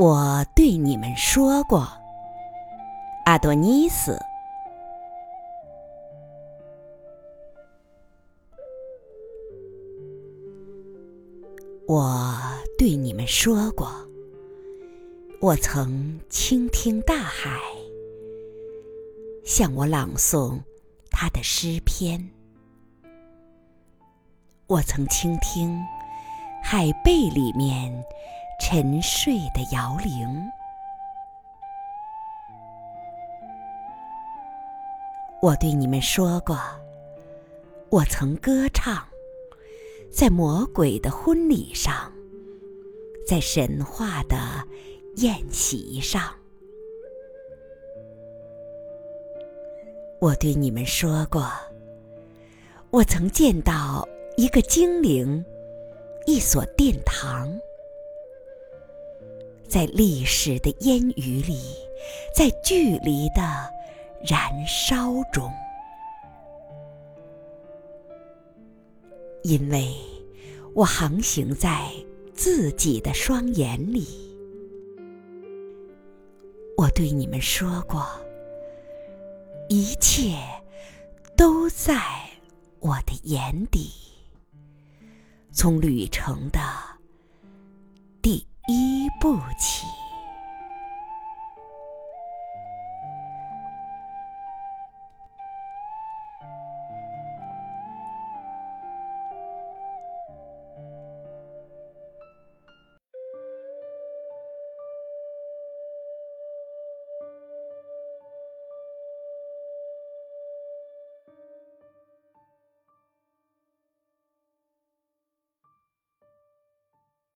我对你们说过，阿多尼斯。我对你们说过，我曾倾听大海向我朗诵他的诗篇，我曾倾听海贝里面。沉睡的摇铃，我对你们说过，我曾歌唱，在魔鬼的婚礼上，在神话的宴席上。我对你们说过，我曾见到一个精灵，一所殿堂。在历史的烟雨里，在距离的燃烧中，因为我航行在自己的双眼里。我对你们说过，一切都在我的眼底。从旅程的。一不起。